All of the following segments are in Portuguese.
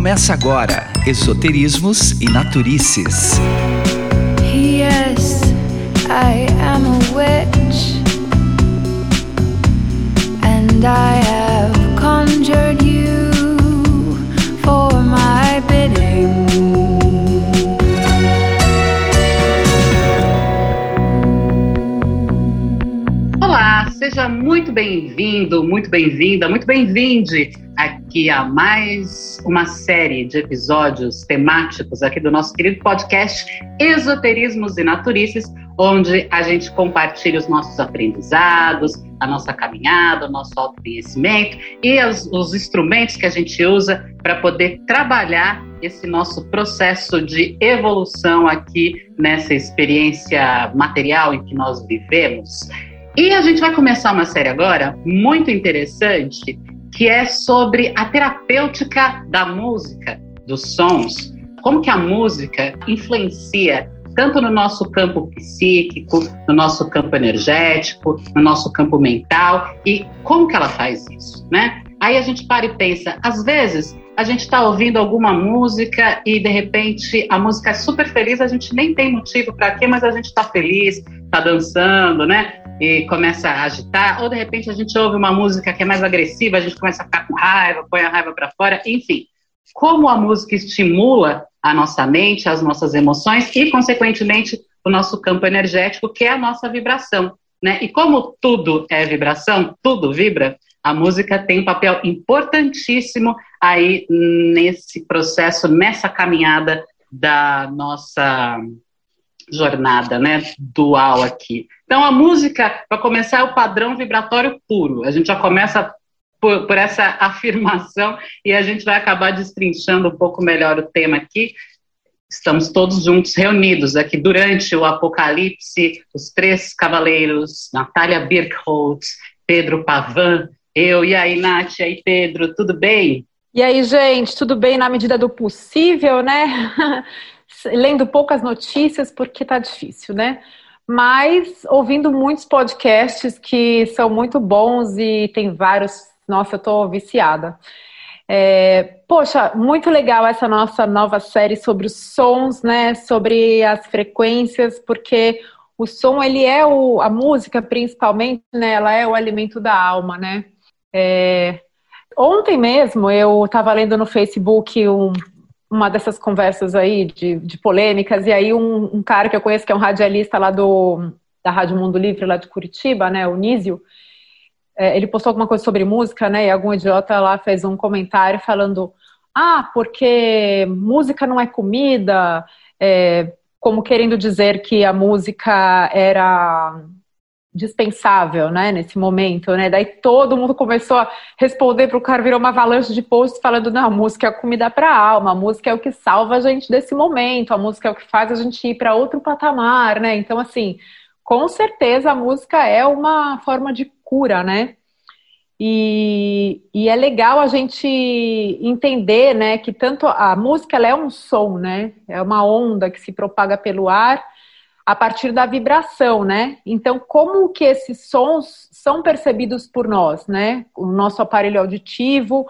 Começa agora Esoterismos e Naturices. Yes, I am a witch, and I have conjured you for my bidding. Olá, seja muito bem-vindo, muito bem-vinda, muito bem-vinde aqui a mais uma série de episódios temáticos aqui do nosso querido podcast Esoterismos e Naturices, onde a gente compartilha os nossos aprendizados, a nossa caminhada, o nosso autoconhecimento e os, os instrumentos que a gente usa para poder trabalhar esse nosso processo de evolução aqui nessa experiência material em que nós vivemos. E a gente vai começar uma série agora muito interessante, que é sobre a terapêutica da música, dos sons. Como que a música influencia tanto no nosso campo psíquico, no nosso campo energético, no nosso campo mental e como que ela faz isso, né? Aí a gente para e pensa, às vezes a gente está ouvindo alguma música e de repente a música é super feliz, a gente nem tem motivo para quê, mas a gente está feliz, está dançando, né? E começa a agitar, ou de repente a gente ouve uma música que é mais agressiva, a gente começa a ficar com raiva, põe a raiva para fora, enfim. Como a música estimula a nossa mente, as nossas emoções e, consequentemente, o nosso campo energético, que é a nossa vibração. Né? E como tudo é vibração, tudo vibra, a música tem um papel importantíssimo aí nesse processo, nessa caminhada da nossa jornada, né, dual aqui. Então a música, para começar, é o padrão vibratório puro. A gente já começa por, por, essa afirmação e a gente vai acabar destrinchando um pouco melhor o tema aqui. Estamos todos juntos reunidos aqui durante o Apocalipse, os três cavaleiros, Natália Birkholtz, Pedro Pavan, eu, e aí, Nath, e aí, Pedro, tudo bem? E aí, gente, tudo bem na medida do possível, né? Lendo poucas notícias porque tá difícil, né? Mas ouvindo muitos podcasts que são muito bons e tem vários. Nossa, eu tô viciada. É, poxa, muito legal essa nossa nova série sobre os sons, né? Sobre as frequências, porque o som ele é o, a música principalmente, né? Ela é o alimento da alma, né? É, ontem mesmo eu estava lendo no Facebook um, uma dessas conversas aí de, de polêmicas, e aí um, um, cara que eu conheço, que é um radialista lá do, da Rádio Mundo Livre, lá de Curitiba, né, o Nísio, é, ele postou alguma coisa sobre música, né, e algum idiota lá fez um comentário falando, ah, porque música não é comida, é, como querendo dizer que a música era dispensável, né, nesse momento, né? Daí todo mundo começou a responder para o cara, virou uma avalanche de posts falando, não, a música é a comida para a alma, a música é o que salva a gente desse momento, a música é o que faz a gente ir para outro patamar, né? Então, assim, com certeza a música é uma forma de cura, né? E, e é legal a gente entender, né, que tanto a música é um som, né? É uma onda que se propaga pelo ar a partir da vibração, né? Então, como que esses sons são percebidos por nós, né? O nosso aparelho auditivo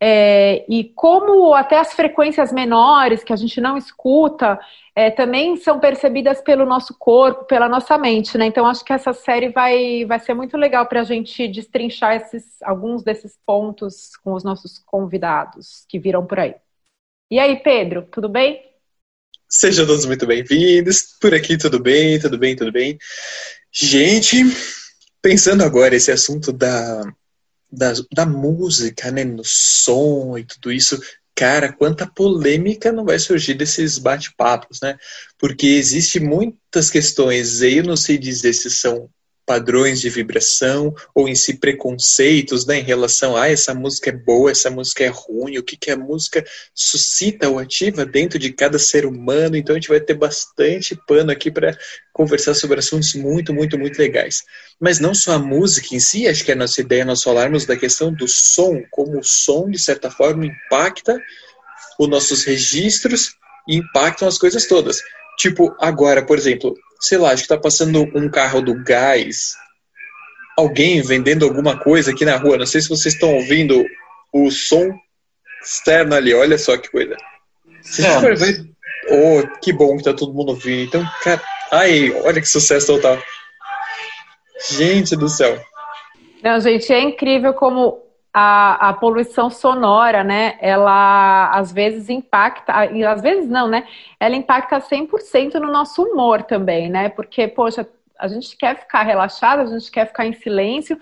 é, e como até as frequências menores que a gente não escuta é, também são percebidas pelo nosso corpo, pela nossa mente, né? Então, acho que essa série vai, vai ser muito legal para a gente destrinchar esses, alguns desses pontos com os nossos convidados que viram por aí. E aí, Pedro, tudo bem? Sejam todos muito bem-vindos. Por aqui, tudo bem, tudo bem, tudo bem. Gente, pensando agora esse assunto da, da, da música, né, no som e tudo isso, cara, quanta polêmica não vai surgir desses bate-papos, né? Porque existe muitas questões, eu não sei dizer se são padrões de vibração ou em si preconceitos né, em relação a ah, essa música é boa, essa música é ruim, o que, que a música suscita ou ativa dentro de cada ser humano. Então a gente vai ter bastante pano aqui para conversar sobre assuntos muito, muito, muito legais. Mas não só a música em si, acho que a nossa ideia é nós falarmos da questão do som, como o som, de certa forma, impacta os nossos registros e impactam as coisas todas. Tipo, agora, por exemplo, sei lá, acho que tá passando um carro do gás, alguém vendendo alguma coisa aqui na rua. Não sei se vocês estão ouvindo o som externo ali, olha só que coisa. Se for ver, oh, que bom que tá todo mundo ouvindo. Então, cara, ai, olha que sucesso total. Gente do céu. Não, gente, é incrível como a, a poluição sonora, né? Ela às vezes impacta, e às vezes não, né? Ela impacta 100% no nosso humor também, né? Porque, poxa, a gente quer ficar relaxado, a gente quer ficar em silêncio,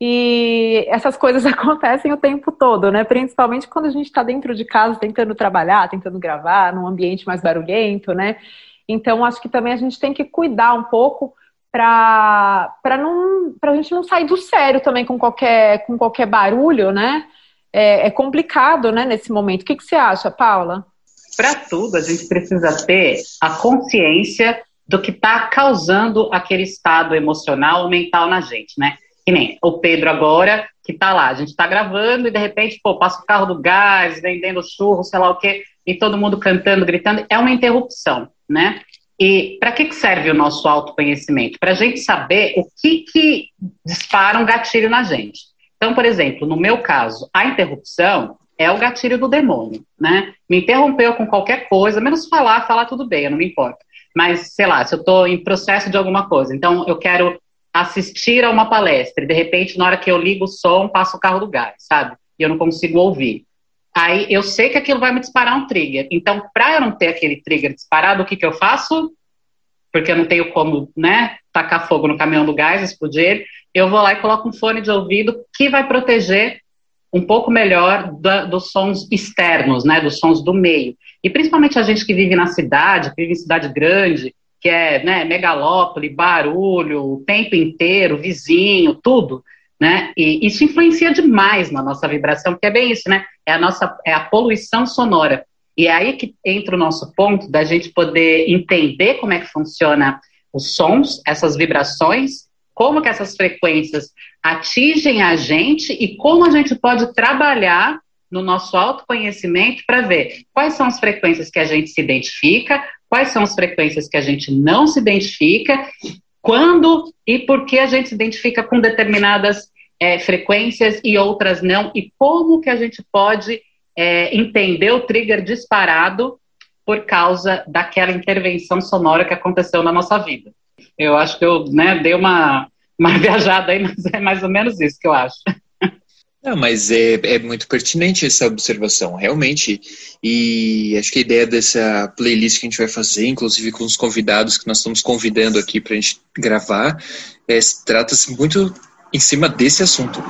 e essas coisas acontecem o tempo todo, né? Principalmente quando a gente está dentro de casa tentando trabalhar, tentando gravar, num ambiente mais barulhento, né? Então, acho que também a gente tem que cuidar um pouco para não para a gente não sair do sério também com qualquer com qualquer barulho, né? É, é complicado, né? Nesse momento. O que, que você acha, Paula? Para tudo, a gente precisa ter a consciência do que está causando aquele estado emocional ou mental na gente, né? Que nem o Pedro agora, que tá lá, a gente tá gravando e de repente, pô, passa o carro do gás, vendendo churro, sei lá o quê, e todo mundo cantando, gritando, é uma interrupção, né? E para que, que serve o nosso autoconhecimento? Para a gente saber o que, que dispara um gatilho na gente. Então, por exemplo, no meu caso, a interrupção é o gatilho do demônio, né? Me interrompeu com qualquer coisa, menos falar, falar tudo bem, eu não me importo. Mas, sei lá, se eu estou em processo de alguma coisa, então eu quero assistir a uma palestra e de repente, na hora que eu ligo o som, passa o carro do gás, sabe? E eu não consigo ouvir. Aí eu sei que aquilo vai me disparar um trigger. Então, para eu não ter aquele trigger disparado, o que, que eu faço? Porque eu não tenho como, né, tacar fogo no caminhão do gás, explodir ele. Eu vou lá e coloco um fone de ouvido que vai proteger um pouco melhor da, dos sons externos, né, dos sons do meio. E principalmente a gente que vive na cidade, que vive em cidade grande, que é né, megalópole, barulho, o tempo inteiro, vizinho, tudo, né? E isso influencia demais na nossa vibração, porque é bem isso, né? É a nossa é a poluição sonora. E é aí que entra o nosso ponto da gente poder entender como é que funciona os sons, essas vibrações, como que essas frequências atingem a gente e como a gente pode trabalhar no nosso autoconhecimento para ver quais são as frequências que a gente se identifica, quais são as frequências que a gente não se identifica, quando e por que a gente se identifica com determinadas é, frequências e outras não, e como que a gente pode é, entender o trigger disparado por causa daquela intervenção sonora que aconteceu na nossa vida. Eu acho que eu né, dei uma, uma viajada aí, mas é mais ou menos isso que eu acho. Não, mas é, é muito pertinente essa observação, realmente. E acho que a ideia dessa playlist que a gente vai fazer, inclusive com os convidados que nós estamos convidando aqui para a gente gravar, é, trata-se muito em cima desse assunto.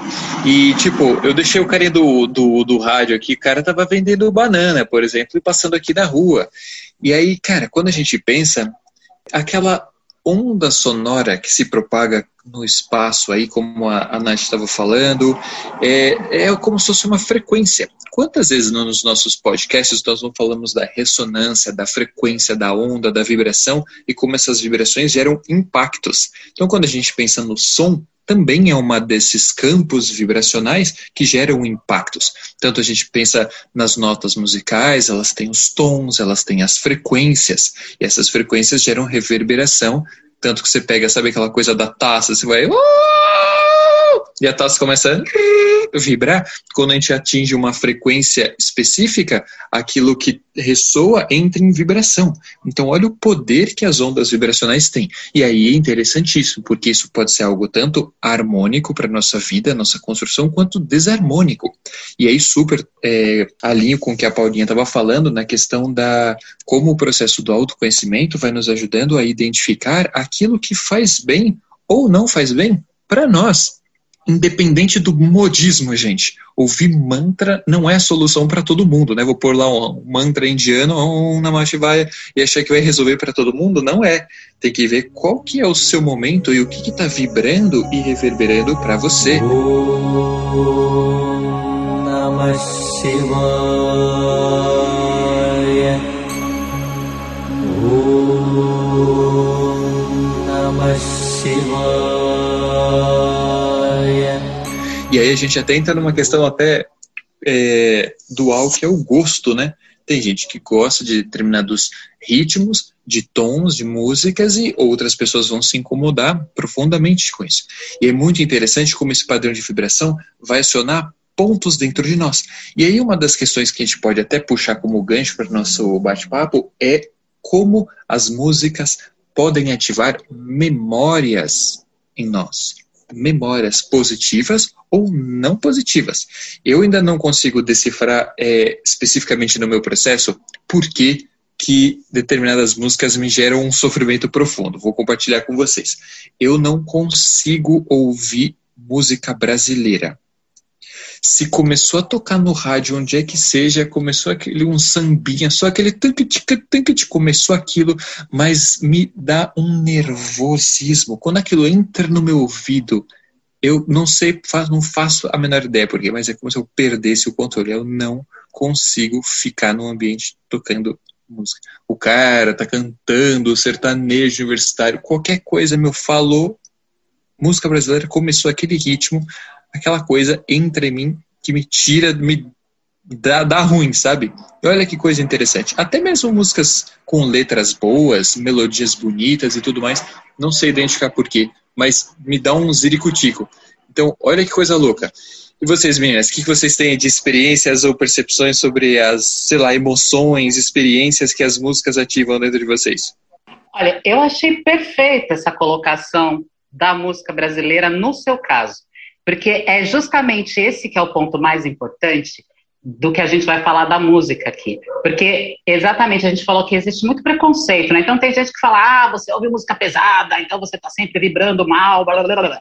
E, tipo, eu deixei o carinha do, do, do rádio aqui, o cara tava vendendo banana, por exemplo, e passando aqui na rua. E aí, cara, quando a gente pensa, aquela onda sonora que se propaga no espaço aí, como a, a Nath estava falando, é, é como se fosse uma frequência. Quantas vezes nos nossos podcasts nós não falamos da ressonância, da frequência, da onda, da vibração e como essas vibrações geram impactos? Então, quando a gente pensa no som, também é uma desses campos vibracionais que geram impactos. Tanto a gente pensa nas notas musicais, elas têm os tons, elas têm as frequências, e essas frequências geram reverberação, tanto que você pega, sabe aquela coisa da taça, você vai e a taça começa a vibrar. Quando a gente atinge uma frequência específica, aquilo que ressoa entra em vibração. Então, olha o poder que as ondas vibracionais têm. E aí é interessantíssimo, porque isso pode ser algo tanto harmônico para a nossa vida, nossa construção, quanto desarmônico. E aí, super é, alinho com o que a Paulinha estava falando na questão da como o processo do autoconhecimento vai nos ajudando a identificar aquilo que faz bem ou não faz bem para nós independente do modismo, gente. Ouvir mantra não é a solução para todo mundo, né? Vou pôr lá um mantra indiano, um Namah Shivaya, e achar que vai resolver para todo mundo. Não é. Tem que ver qual que é o seu momento e o que está vibrando e reverberando para você. Om Namah Shivaya. Om Namah Shivaya. E aí a gente até entra numa questão até é, dual, que é o gosto, né? Tem gente que gosta de determinados ritmos, de tons, de músicas, e outras pessoas vão se incomodar profundamente com isso. E é muito interessante como esse padrão de vibração vai acionar pontos dentro de nós. E aí uma das questões que a gente pode até puxar como gancho para o nosso bate-papo é como as músicas podem ativar memórias em nós. Memórias positivas ou não positivas. Eu ainda não consigo decifrar é, especificamente no meu processo por que, que determinadas músicas me geram um sofrimento profundo. Vou compartilhar com vocês. Eu não consigo ouvir música brasileira se começou a tocar no rádio, onde é que seja, começou aquele um sambinha, só aquele tanque começou aquilo, mas me dá um nervosismo. Quando aquilo entra no meu ouvido, eu não sei, não faço a menor ideia porque, mas é como se eu perdesse o controle. Eu não consigo ficar no ambiente tocando música. O cara tá cantando sertanejo universitário, qualquer coisa meu falou, música brasileira começou aquele ritmo, aquela coisa entre mim que me tira, me dá, dá ruim, sabe? E olha que coisa interessante. Até mesmo músicas com letras boas, melodias bonitas e tudo mais, não sei identificar porquê, mas me dá um ziricutico. Então, olha que coisa louca. E vocês, meninas, o que vocês têm de experiências ou percepções sobre as, sei lá, emoções, experiências que as músicas ativam dentro de vocês? Olha, eu achei perfeita essa colocação da música brasileira no seu caso. Porque é justamente esse que é o ponto mais importante do que a gente vai falar da música aqui. Porque exatamente a gente falou que existe muito preconceito, né? Então tem gente que fala, ah, você ouve música pesada, então você está sempre vibrando mal, blá, blá, blá.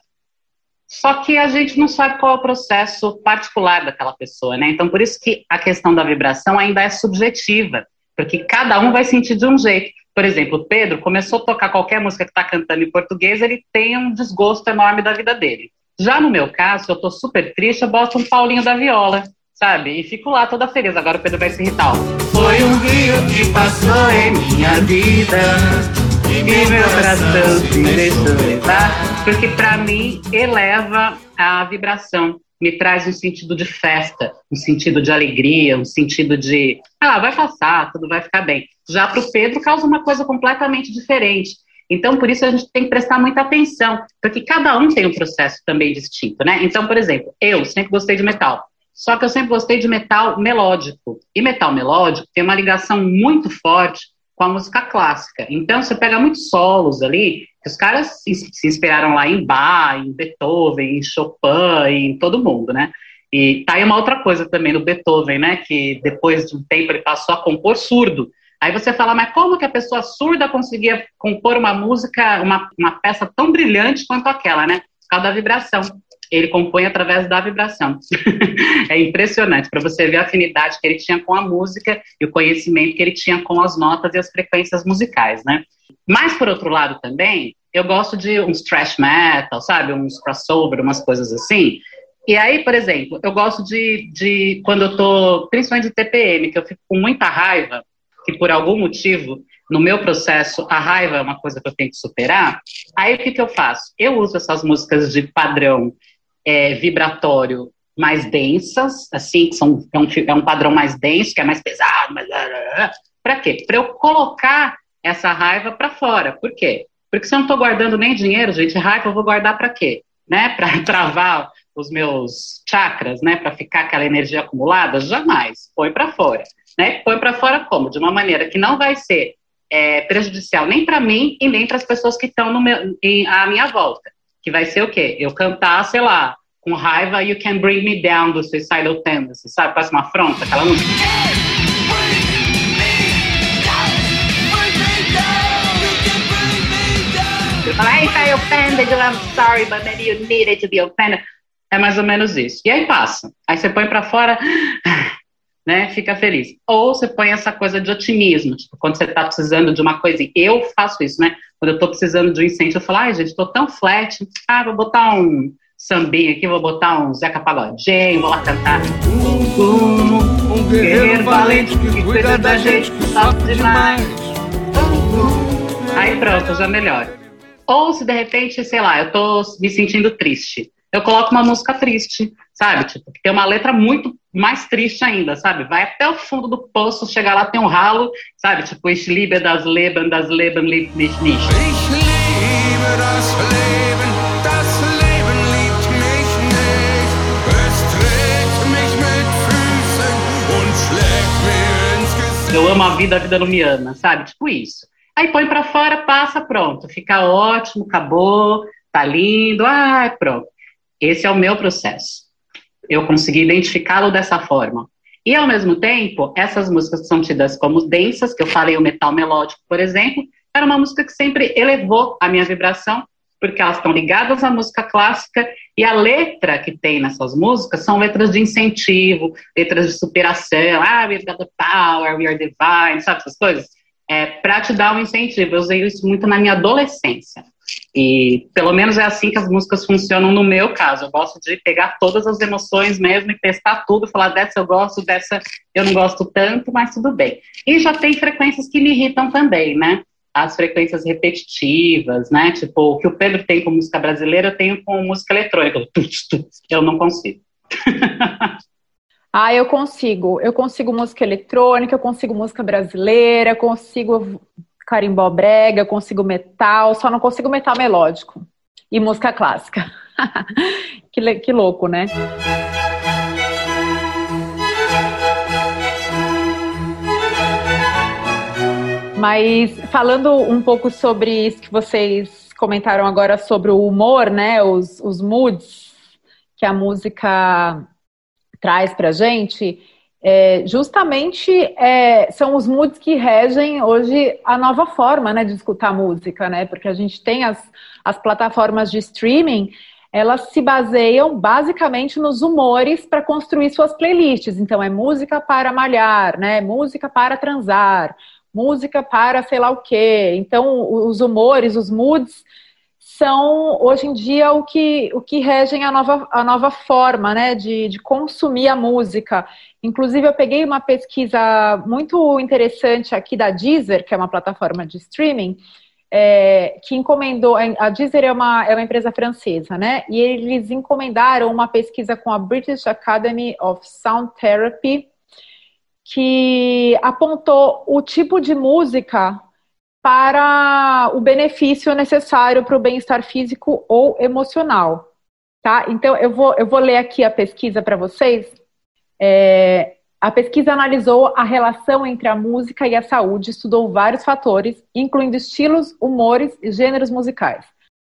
Só que a gente não sabe qual é o processo particular daquela pessoa, né? Então por isso que a questão da vibração ainda é subjetiva, porque cada um vai sentir de um jeito. Por exemplo, o Pedro começou a tocar qualquer música que está cantando em português, ele tem um desgosto enorme da vida dele. Já no meu caso, eu tô super triste, eu boto um Paulinho da Viola, sabe? E fico lá toda feliz. Agora o Pedro vai se irritar. Foi um rio que passou em minha vida e meu coração se deixou levar. Porque para mim eleva a vibração, me traz um sentido de festa, um sentido de alegria, um sentido de, ah, vai passar, tudo vai ficar bem. Já para o Pedro causa uma coisa completamente diferente. Então, por isso a gente tem que prestar muita atenção, porque cada um tem um processo também distinto, né? Então, por exemplo, eu sempre gostei de metal, só que eu sempre gostei de metal melódico. E metal melódico tem uma ligação muito forte com a música clássica. Então, você pega muitos solos ali, que os caras se inspiraram lá em Bach, em Beethoven, em Chopin, em todo mundo, né? E tá aí uma outra coisa também no Beethoven, né? Que depois de um tempo ele passou a compor surdo. Aí você fala, mas como que a pessoa surda conseguia compor uma música, uma, uma peça tão brilhante quanto aquela, né? Por causa da vibração. Ele compõe através da vibração. é impressionante para você ver a afinidade que ele tinha com a música e o conhecimento que ele tinha com as notas e as frequências musicais, né? Mas, por outro lado, também, eu gosto de uns thrash metal, sabe? Uns crossover, umas coisas assim. E aí, por exemplo, eu gosto de, de quando eu tô, principalmente de TPM, que eu fico com muita raiva, que por algum motivo, no meu processo, a raiva é uma coisa que eu tenho que superar, aí o que, que eu faço? Eu uso essas músicas de padrão é, vibratório mais densas, assim, que são, é, um, é um padrão mais denso, que é mais pesado, mais... para quê? Para eu colocar essa raiva para fora. Por quê? Porque se eu não estou guardando nem dinheiro, gente, raiva eu vou guardar para quê? Né? Para travar os meus chakras, né? Para ficar aquela energia acumulada? Jamais. Põe para fora né? Põe para fora como? De uma maneira que não vai ser é, prejudicial nem para mim e nem para as pessoas que estão à minha volta. Que vai ser o quê? Eu cantar, sei lá, com raiva, You Can Bring Me Down do Suicidal Tendency, sabe? Parece uma afronta, aquela música. Eu falo, hey, I offended you, I'm sorry, but maybe you needed to be offended. É mais ou menos isso. E aí passa. Aí você põe para fora, né, fica feliz. Ou você põe essa coisa de otimismo, tipo, quando você está precisando de uma coisa, eu faço isso, né? Quando eu estou precisando de um incêndio, eu falo, ai, gente, estou tão flat, ah, vou botar um sambinha aqui, vou botar um Zeca Pagodinho, vou lá cantar. Um, um guerreiro valente que cuida da gente, que sofre demais. Aí pronto, já melhora. Ou se de repente, sei lá, eu estou me sentindo triste, eu coloco uma música triste, sabe? Tipo, que tem uma letra muito mais triste ainda, sabe? Vai até o fundo do poço, chegar lá, tem um ralo, sabe? Tipo, ich liebe das Leben, das Leben liebt mich nicht. Ich liebe das Leben, das Leben liebt mich nicht. Es mich mit Füßen und schlägt mir ins Gesicht. Eu amo a vida, a vida não me ama, sabe? Tipo isso. Aí põe para fora, passa, pronto. Fica ótimo, acabou, tá lindo, ah, pronto. Esse é o meu processo. Eu consegui identificá-lo dessa forma. E ao mesmo tempo, essas músicas são tidas como densas, que eu falei o metal melódico, por exemplo, era uma música que sempre elevou a minha vibração, porque elas estão ligadas à música clássica e a letra que tem nessas músicas são letras de incentivo, letras de superação, ah, we've got the power, we are divine, sabe essas coisas? É, para te dar um incentivo. Eu usei isso muito na minha adolescência. E pelo menos é assim que as músicas funcionam no meu caso. Eu gosto de pegar todas as emoções mesmo e testar tudo, falar dessa eu gosto, dessa eu não gosto tanto, mas tudo bem. E já tem frequências que me irritam também, né? as frequências repetitivas, né? Tipo, o que o Pedro tem com música brasileira, eu tenho com música eletrônica. Eu não consigo. ah, eu consigo. Eu consigo música eletrônica, eu consigo música brasileira, eu consigo carimbó brega, eu consigo metal, só não consigo metal melódico. E música clássica. que, que louco, né? Mas falando um pouco sobre isso que vocês comentaram agora sobre o humor, né? Os, os moods que a música traz pra gente, é, justamente é, são os moods que regem hoje a nova forma né, de escutar música, né? Porque a gente tem as, as plataformas de streaming, elas se baseiam basicamente nos humores para construir suas playlists. Então, é música para malhar, né? Música para transar, música para sei lá o quê. Então, os humores, os moods são hoje em dia o que, o que regem a nova, a nova forma né, de, de consumir a música. Inclusive, eu peguei uma pesquisa muito interessante aqui da Deezer, que é uma plataforma de streaming, é, que encomendou. A Deezer é uma, é uma empresa francesa, né? E eles encomendaram uma pesquisa com a British Academy of Sound Therapy que apontou o tipo de música para o benefício necessário para o bem-estar físico ou emocional. Tá? Então, eu vou, eu vou ler aqui a pesquisa para vocês. É, a pesquisa analisou a relação entre a música e a saúde, estudou vários fatores, incluindo estilos, humores e gêneros musicais.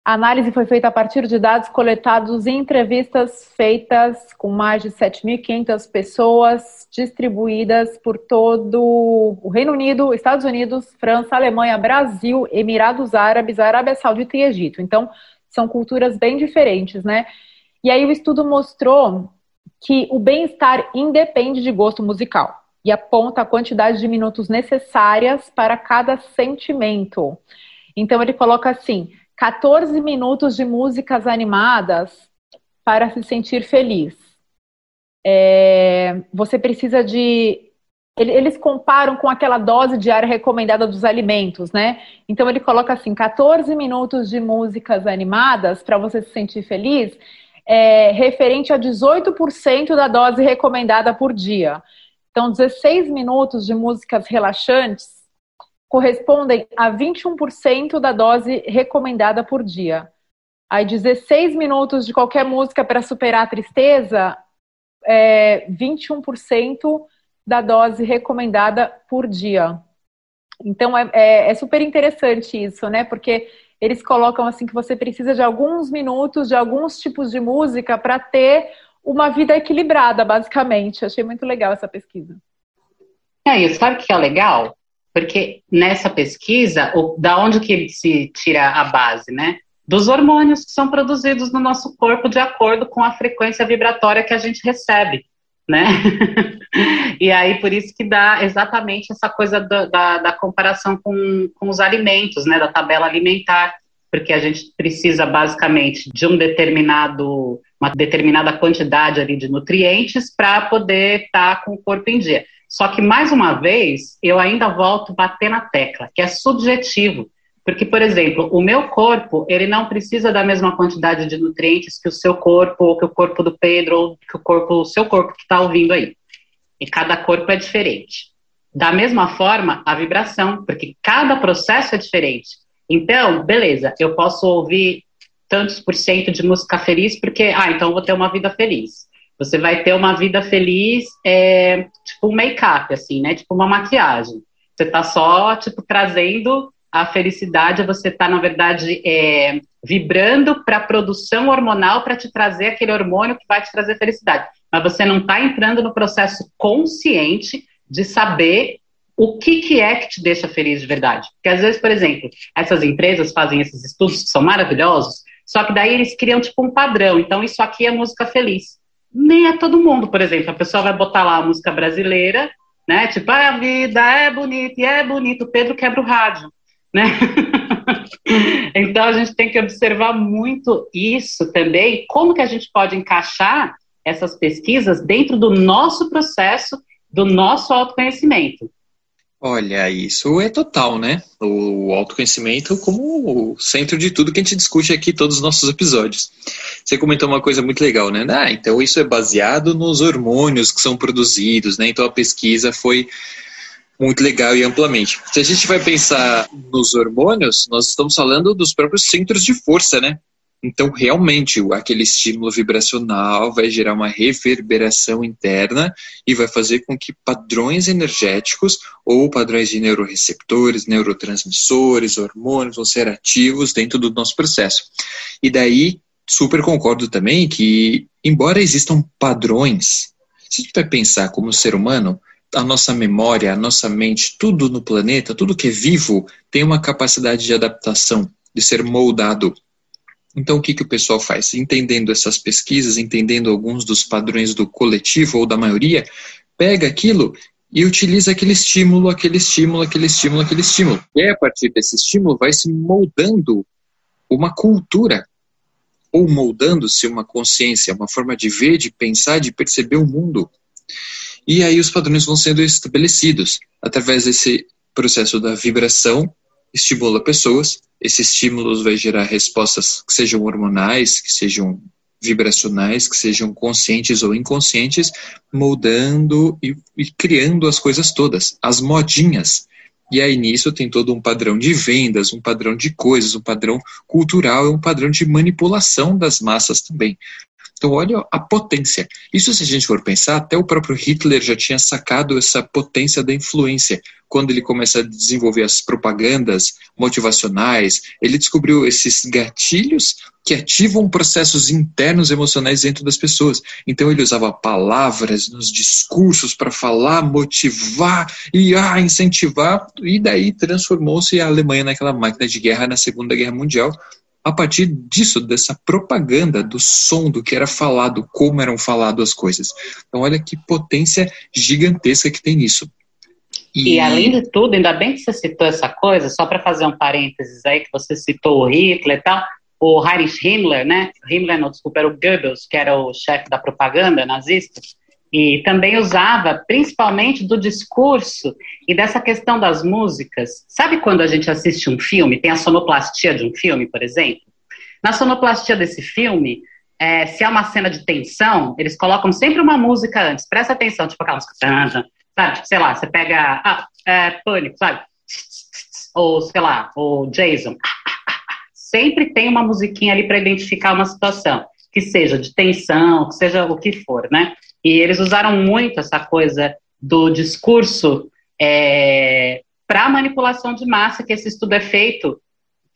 A análise foi feita a partir de dados coletados em entrevistas feitas com mais de 7.500 pessoas distribuídas por todo o Reino Unido, Estados Unidos, França, Alemanha, Brasil, Emirados Árabes, Arábia Saudita e Egito. Então, são culturas bem diferentes, né? E aí o estudo mostrou que o bem-estar independe de gosto musical e aponta a quantidade de minutos necessárias para cada sentimento. Então ele coloca assim: 14 minutos de músicas animadas para se sentir feliz. É, você precisa de. Eles comparam com aquela dose diária recomendada dos alimentos, né? Então ele coloca assim: 14 minutos de músicas animadas para você se sentir feliz, é, referente a 18% da dose recomendada por dia. Então, 16 minutos de músicas relaxantes correspondem a 21% da dose recomendada por dia. Aí 16 minutos de qualquer música para superar a tristeza, é 21% da dose recomendada por dia. Então é, é, é, super interessante isso, né? Porque eles colocam assim que você precisa de alguns minutos de alguns tipos de música para ter uma vida equilibrada, basicamente. Achei muito legal essa pesquisa. É, e sabe o que é legal? Porque nessa pesquisa, o, da onde que se tira a base, né? Dos hormônios que são produzidos no nosso corpo de acordo com a frequência vibratória que a gente recebe, né? e aí, por isso que dá exatamente essa coisa da, da, da comparação com, com os alimentos, né? Da tabela alimentar, porque a gente precisa basicamente de um determinado, uma determinada quantidade ali de nutrientes para poder estar tá com o corpo em dia. Só que, mais uma vez, eu ainda volto bater na tecla, que é subjetivo. Porque, por exemplo, o meu corpo, ele não precisa da mesma quantidade de nutrientes que o seu corpo, ou que o corpo do Pedro, ou que o corpo, o seu corpo que está ouvindo aí. E cada corpo é diferente. Da mesma forma, a vibração, porque cada processo é diferente. Então, beleza, eu posso ouvir tantos por cento de música feliz, porque, ah, então eu vou ter uma vida feliz. Você vai ter uma vida feliz, é, tipo um make-up, assim, né? Tipo uma maquiagem. Você está só, tipo, trazendo a felicidade, você está, na verdade, é, vibrando para a produção hormonal para te trazer aquele hormônio que vai te trazer felicidade. Mas você não está entrando no processo consciente de saber o que, que é que te deixa feliz de verdade. Porque às vezes, por exemplo, essas empresas fazem esses estudos que são maravilhosos, só que daí eles criam tipo um padrão. Então, isso aqui é música feliz nem é todo mundo, por exemplo. A pessoa vai botar lá a música brasileira, né? Tipo, ah, a vida é bonita e é bonito, Pedro quebra o rádio, né? então a gente tem que observar muito isso também, como que a gente pode encaixar essas pesquisas dentro do nosso processo, do nosso autoconhecimento. Olha, isso é total, né? O autoconhecimento como o centro de tudo que a gente discute aqui todos os nossos episódios. Você comentou uma coisa muito legal, né? Ah, então isso é baseado nos hormônios que são produzidos, né? Então a pesquisa foi muito legal e amplamente. Se a gente vai pensar nos hormônios, nós estamos falando dos próprios centros de força, né? Então, realmente, aquele estímulo vibracional vai gerar uma reverberação interna e vai fazer com que padrões energéticos ou padrões de neuroreceptores, neurotransmissores, hormônios vão ser ativos dentro do nosso processo. E daí, super concordo também que, embora existam padrões, se a gente vai pensar como ser humano, a nossa memória, a nossa mente, tudo no planeta, tudo que é vivo, tem uma capacidade de adaptação, de ser moldado então, o que, que o pessoal faz? Entendendo essas pesquisas, entendendo alguns dos padrões do coletivo ou da maioria, pega aquilo e utiliza aquele estímulo, aquele estímulo, aquele estímulo, aquele estímulo. E a partir desse estímulo, vai se moldando uma cultura, ou moldando-se uma consciência, uma forma de ver, de pensar, de perceber o mundo. E aí os padrões vão sendo estabelecidos através desse processo da vibração, estimula pessoas, esse estímulo vai gerar respostas que sejam hormonais, que sejam vibracionais, que sejam conscientes ou inconscientes, moldando e, e, criando as coisas todas, as modinhas. E aí nisso tem todo um padrão de vendas, um padrão de coisas, um padrão cultural e um padrão de manipulação das massas também. Então, olha a potência. Isso, se a gente for pensar, até o próprio Hitler já tinha sacado essa potência da influência. Quando ele começa a desenvolver as propagandas motivacionais, ele descobriu esses gatilhos que ativam processos internos emocionais dentro das pessoas. Então, ele usava palavras nos discursos para falar, motivar e ah, incentivar, e daí transformou-se a Alemanha naquela máquina de guerra na Segunda Guerra Mundial a partir disso, dessa propaganda, do som, do que era falado, como eram faladas as coisas. Então, olha que potência gigantesca que tem nisso. E, e além de tudo, ainda bem que você citou essa coisa, só para fazer um parênteses aí, que você citou o Hitler e tal, o Heinrich Himmler, né? Himmler, não, desculpa, era o Goebbels, que era o chefe da propaganda nazista e também usava principalmente do discurso e dessa questão das músicas. Sabe quando a gente assiste um filme, tem a sonoplastia de um filme, por exemplo? Na sonoplastia desse filme, é, se há uma cena de tensão, eles colocam sempre uma música antes. Presta atenção, tipo aquela música, sabe? Tipo, sei lá, você pega ah, é, Pânico, sabe? Ou, sei lá, o Jason. Sempre tem uma musiquinha ali para identificar uma situação, que seja de tensão, que seja o que for, né? E eles usaram muito essa coisa do discurso é, para manipulação de massa, que esse estudo é feito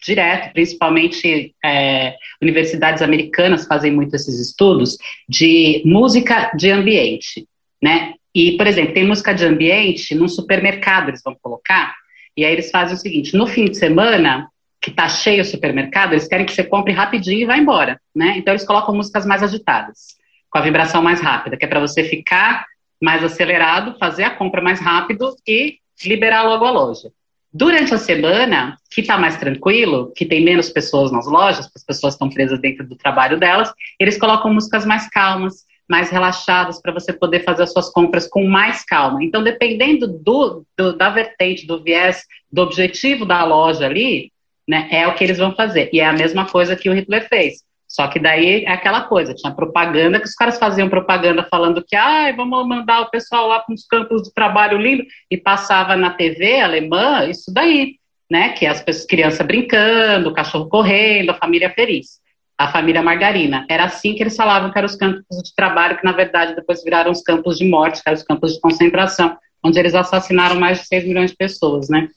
direto, principalmente é, universidades americanas fazem muito esses estudos de música de ambiente, né? E, por exemplo, tem música de ambiente num supermercado, eles vão colocar, e aí eles fazem o seguinte, no fim de semana, que tá cheio o supermercado, eles querem que você compre rapidinho e vá embora, né? Então eles colocam músicas mais agitadas com a vibração mais rápida, que é para você ficar mais acelerado, fazer a compra mais rápido e liberar logo a loja. Durante a semana, que está mais tranquilo, que tem menos pessoas nas lojas, as pessoas estão presas dentro do trabalho delas, eles colocam músicas mais calmas, mais relaxadas, para você poder fazer as suas compras com mais calma. Então, dependendo do, do, da vertente, do viés, do objetivo da loja ali, né, é o que eles vão fazer. E é a mesma coisa que o Hitler fez. Só que daí é aquela coisa, tinha propaganda que os caras faziam propaganda falando que ah, vamos mandar o pessoal lá para uns campos de trabalho lindo e passava na TV alemã isso daí, né? Que as pessoas, crianças brincando, o cachorro correndo, a família feliz. a família Margarina. Era assim que eles falavam que eram os campos de trabalho, que na verdade depois viraram os campos de morte, que eram os campos de concentração, onde eles assassinaram mais de 6 milhões de pessoas, né?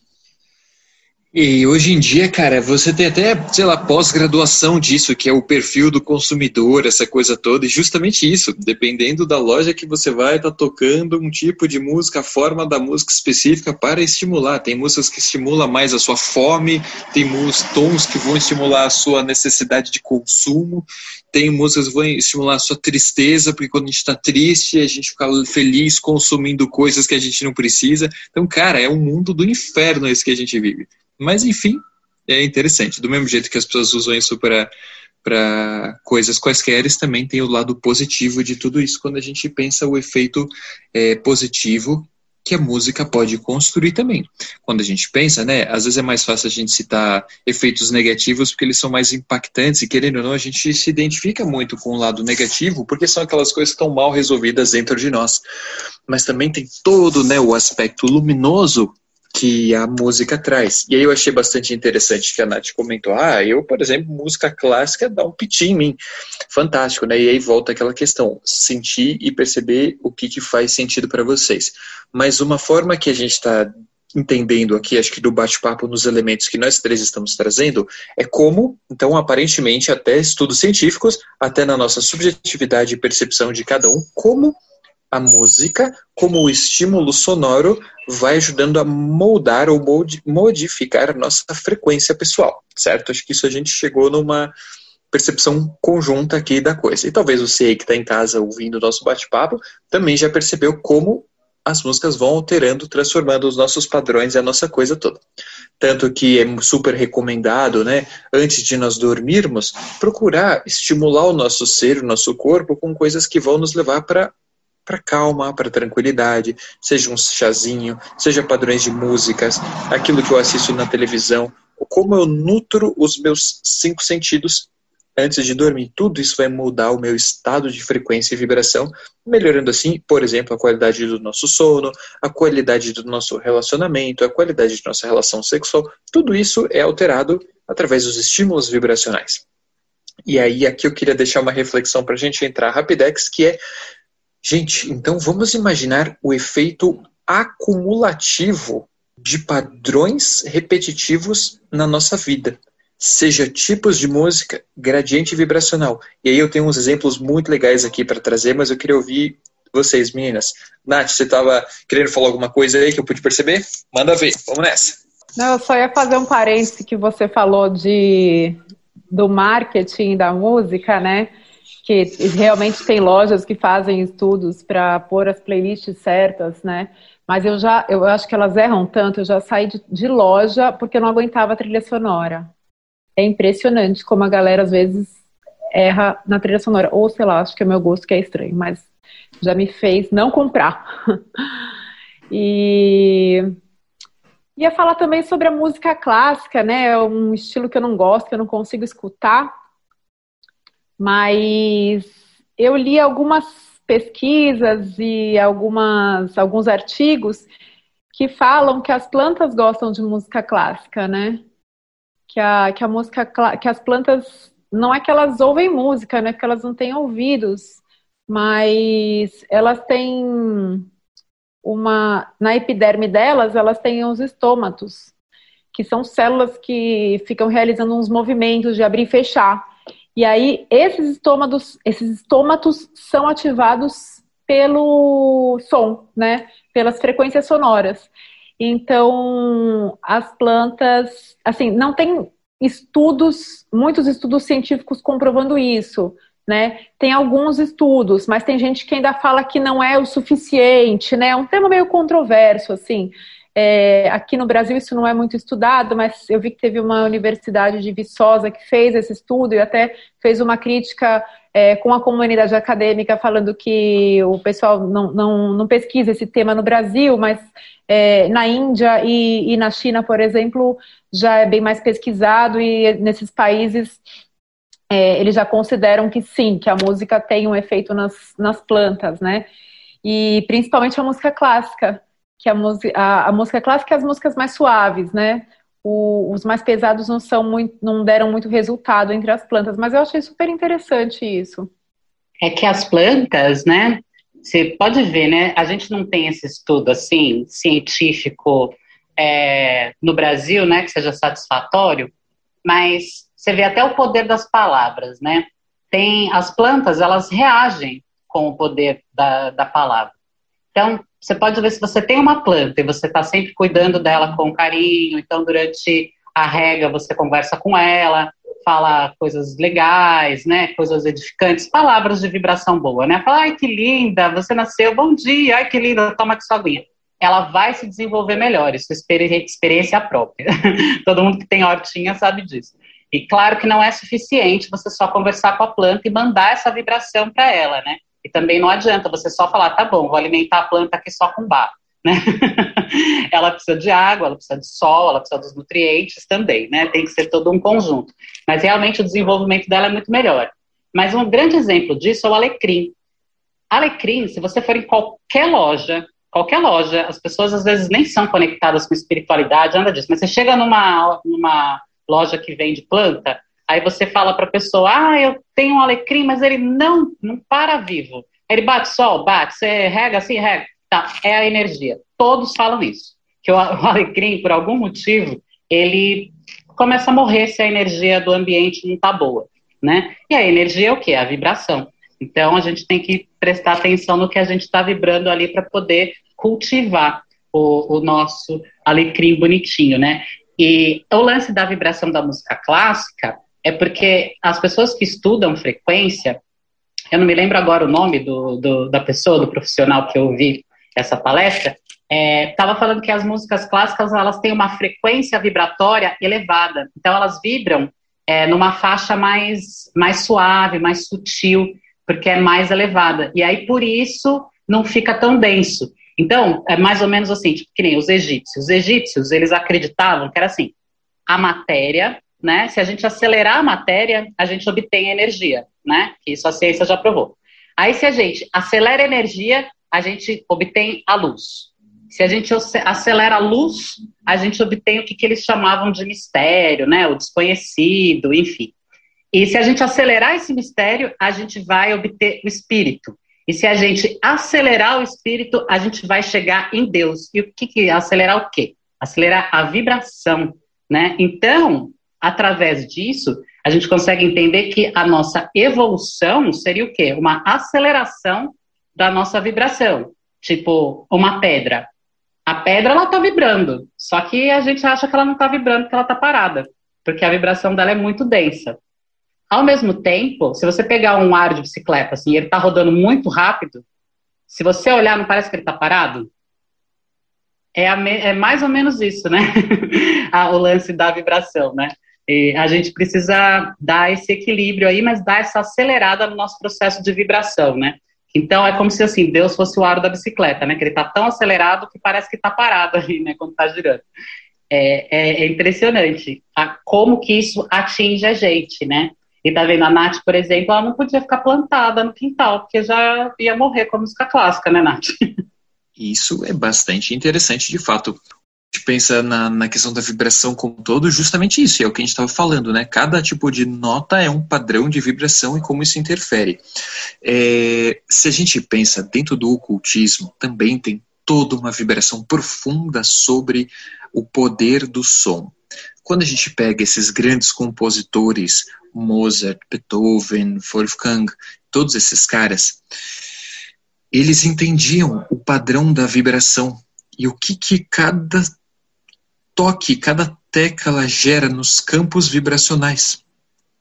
E hoje em dia, cara, você tem até, sei lá, pós-graduação disso, que é o perfil do consumidor, essa coisa toda, e justamente isso, dependendo da loja que você vai, tá tocando um tipo de música, a forma da música específica para estimular. Tem músicas que estimulam mais a sua fome, tem tons que vão estimular a sua necessidade de consumo, tem músicas que vão estimular a sua tristeza, porque quando a gente está triste, a gente fica feliz consumindo coisas que a gente não precisa. Então, cara, é um mundo do inferno esse que a gente vive. Mas, enfim, é interessante. Do mesmo jeito que as pessoas usam isso para para coisas quaisquer, também tem o lado positivo de tudo isso quando a gente pensa o efeito é, positivo que a música pode construir também. Quando a gente pensa, né, às vezes é mais fácil a gente citar efeitos negativos porque eles são mais impactantes e querendo ou não a gente se identifica muito com o lado negativo porque são aquelas coisas que estão mal resolvidas dentro de nós. Mas também tem todo, né, o aspecto luminoso que a música traz. E aí eu achei bastante interessante que a Nath comentou, ah, eu, por exemplo, música clássica dá um piti em mim. Fantástico, né? E aí volta aquela questão, sentir e perceber o que, que faz sentido para vocês. Mas uma forma que a gente está entendendo aqui, acho que do bate-papo nos elementos que nós três estamos trazendo, é como, então, aparentemente, até estudos científicos, até na nossa subjetividade e percepção de cada um, como a música, como o estímulo sonoro, vai ajudando a moldar ou modificar a nossa frequência pessoal, certo? Acho que isso a gente chegou numa percepção conjunta aqui da coisa. E talvez você que está em casa ouvindo o nosso bate-papo também já percebeu como as músicas vão alterando, transformando os nossos padrões e a nossa coisa toda. Tanto que é super recomendado, né, antes de nós dormirmos, procurar estimular o nosso ser, o nosso corpo com coisas que vão nos levar para para calma, para tranquilidade, seja um chazinho, seja padrões de músicas, aquilo que eu assisto na televisão, como eu nutro os meus cinco sentidos antes de dormir. Tudo isso vai mudar o meu estado de frequência e vibração, melhorando assim, por exemplo, a qualidade do nosso sono, a qualidade do nosso relacionamento, a qualidade de nossa relação sexual. Tudo isso é alterado através dos estímulos vibracionais. E aí, aqui eu queria deixar uma reflexão para a gente entrar rapidex, que é Gente, então vamos imaginar o efeito acumulativo de padrões repetitivos na nossa vida, seja tipos de música, gradiente vibracional. E aí eu tenho uns exemplos muito legais aqui para trazer, mas eu queria ouvir vocês, meninas. Nath, você estava querendo falar alguma coisa aí que eu pude perceber? Manda ver, vamos nessa. Não, eu só ia fazer um parêntese que você falou de do marketing da música, né? Que realmente tem lojas que fazem estudos para pôr as playlists certas, né? Mas eu já, eu acho que elas erram tanto, eu já saí de, de loja porque eu não aguentava a trilha sonora. É impressionante como a galera às vezes erra na trilha sonora. Ou sei lá, acho que é meu gosto que é estranho, mas já me fez não comprar. e ia falar também sobre a música clássica, né? É um estilo que eu não gosto, que eu não consigo escutar. Mas eu li algumas pesquisas e algumas, alguns artigos que falam que as plantas gostam de música clássica, né? Que a, que a música que as plantas não é que elas ouvem música, não é que elas não têm ouvidos, mas elas têm uma na epiderme delas, elas têm os estômatos, que são células que ficam realizando uns movimentos de abrir e fechar. E aí, esses estômatos, esses estômatos são ativados pelo som, né? Pelas frequências sonoras. Então, as plantas, assim, não tem estudos, muitos estudos científicos comprovando isso, né? Tem alguns estudos, mas tem gente que ainda fala que não é o suficiente, né? É um tema meio controverso, assim. É, aqui no Brasil isso não é muito estudado, mas eu vi que teve uma universidade de Viçosa que fez esse estudo e até fez uma crítica é, com a comunidade acadêmica falando que o pessoal não, não, não pesquisa esse tema no Brasil, mas é, na Índia e, e na China, por exemplo, já é bem mais pesquisado e nesses países é, eles já consideram que sim, que a música tem um efeito nas, nas plantas, né? E principalmente a música clássica que a, a, a música clássica é as músicas mais suaves, né? o, os mais pesados não são muito, não deram muito resultado entre as plantas, mas eu achei super interessante isso. É que as plantas, né? Você pode ver, né? A gente não tem esse estudo assim científico é, no Brasil, né? Que seja satisfatório, mas você vê até o poder das palavras, né? Tem as plantas, elas reagem com o poder da, da palavra. Então, você pode ver se você tem uma planta e você está sempre cuidando dela com carinho, então durante a rega você conversa com ela, fala coisas legais, né, coisas edificantes, palavras de vibração boa, né? Fala, ai que linda, você nasceu, bom dia, ai que linda, toma aqui sua aguinha. Ela vai se desenvolver melhor, isso é experiência própria. Todo mundo que tem hortinha sabe disso. E claro que não é suficiente você só conversar com a planta e mandar essa vibração para ela, né? E também não adianta você só falar, tá bom, vou alimentar a planta aqui só com bar. Né? ela precisa de água, ela precisa de sol, ela precisa dos nutrientes também, né? Tem que ser todo um conjunto. Mas realmente o desenvolvimento dela é muito melhor. Mas um grande exemplo disso é o alecrim. Alecrim, se você for em qualquer loja, qualquer loja, as pessoas às vezes nem são conectadas com espiritualidade, nada disso, mas você chega numa, numa loja que vende planta, Aí você fala para a pessoa, ah, eu tenho um alecrim, mas ele não, não para vivo. Ele bate sol, bate, você rega assim, rega. Tá, é a energia. Todos falam isso. Que o, alecrim, por algum motivo, ele começa a morrer se a energia do ambiente não está boa, né? E a energia é o quê? A vibração. Então a gente tem que prestar atenção no que a gente está vibrando ali para poder cultivar o, o, nosso alecrim bonitinho, né? E o lance da vibração da música clássica é porque as pessoas que estudam frequência, eu não me lembro agora o nome do, do da pessoa, do profissional que eu ouvi essa palestra, estava é, falando que as músicas clássicas elas têm uma frequência vibratória elevada, então elas vibram é, numa faixa mais, mais suave, mais sutil, porque é mais elevada. E aí por isso não fica tão denso. Então, é mais ou menos assim, tipo, que nem os egípcios. Os egípcios, eles acreditavam que era assim, a matéria né? Se a gente acelerar a matéria, a gente obtém energia, né? Isso a ciência já provou. Aí, se a gente acelera a energia, a gente obtém a luz. Se a gente acelera a luz, a gente obtém o que, que eles chamavam de mistério, né? O desconhecido, enfim. E se a gente acelerar esse mistério, a gente vai obter o espírito. E se a gente acelerar o espírito, a gente vai chegar em Deus. E o que, que acelerar o quê? Acelerar a vibração, né? Então, através disso, a gente consegue entender que a nossa evolução seria o quê? Uma aceleração da nossa vibração. Tipo, uma pedra. A pedra, ela tá vibrando. Só que a gente acha que ela não tá vibrando, porque ela tá parada. Porque a vibração dela é muito densa. Ao mesmo tempo, se você pegar um ar de bicicleta, assim, ele tá rodando muito rápido, se você olhar, não parece que ele tá parado? É, a, é mais ou menos isso, né? o lance da vibração, né? E a gente precisa dar esse equilíbrio aí, mas dar essa acelerada no nosso processo de vibração, né? Então é como se assim Deus fosse o aro da bicicleta, né? Que ele está tão acelerado que parece que está parado ali, né? Quando está girando. É, é, é, impressionante a, como que isso atinge a gente, né? E tá vendo a Nath, por exemplo, ela não podia ficar plantada no quintal, porque já ia morrer com a música clássica, né, Nath? Isso é bastante interessante, de fato gente pensa na, na questão da vibração como um todo, justamente isso, é o que a gente estava falando, né? Cada tipo de nota é um padrão de vibração e como isso interfere. É, se a gente pensa dentro do ocultismo, também tem toda uma vibração profunda sobre o poder do som. Quando a gente pega esses grandes compositores, Mozart, Beethoven, Wolfgang, todos esses caras, eles entendiam o padrão da vibração e o que, que cada toque, cada tecla gera nos campos vibracionais.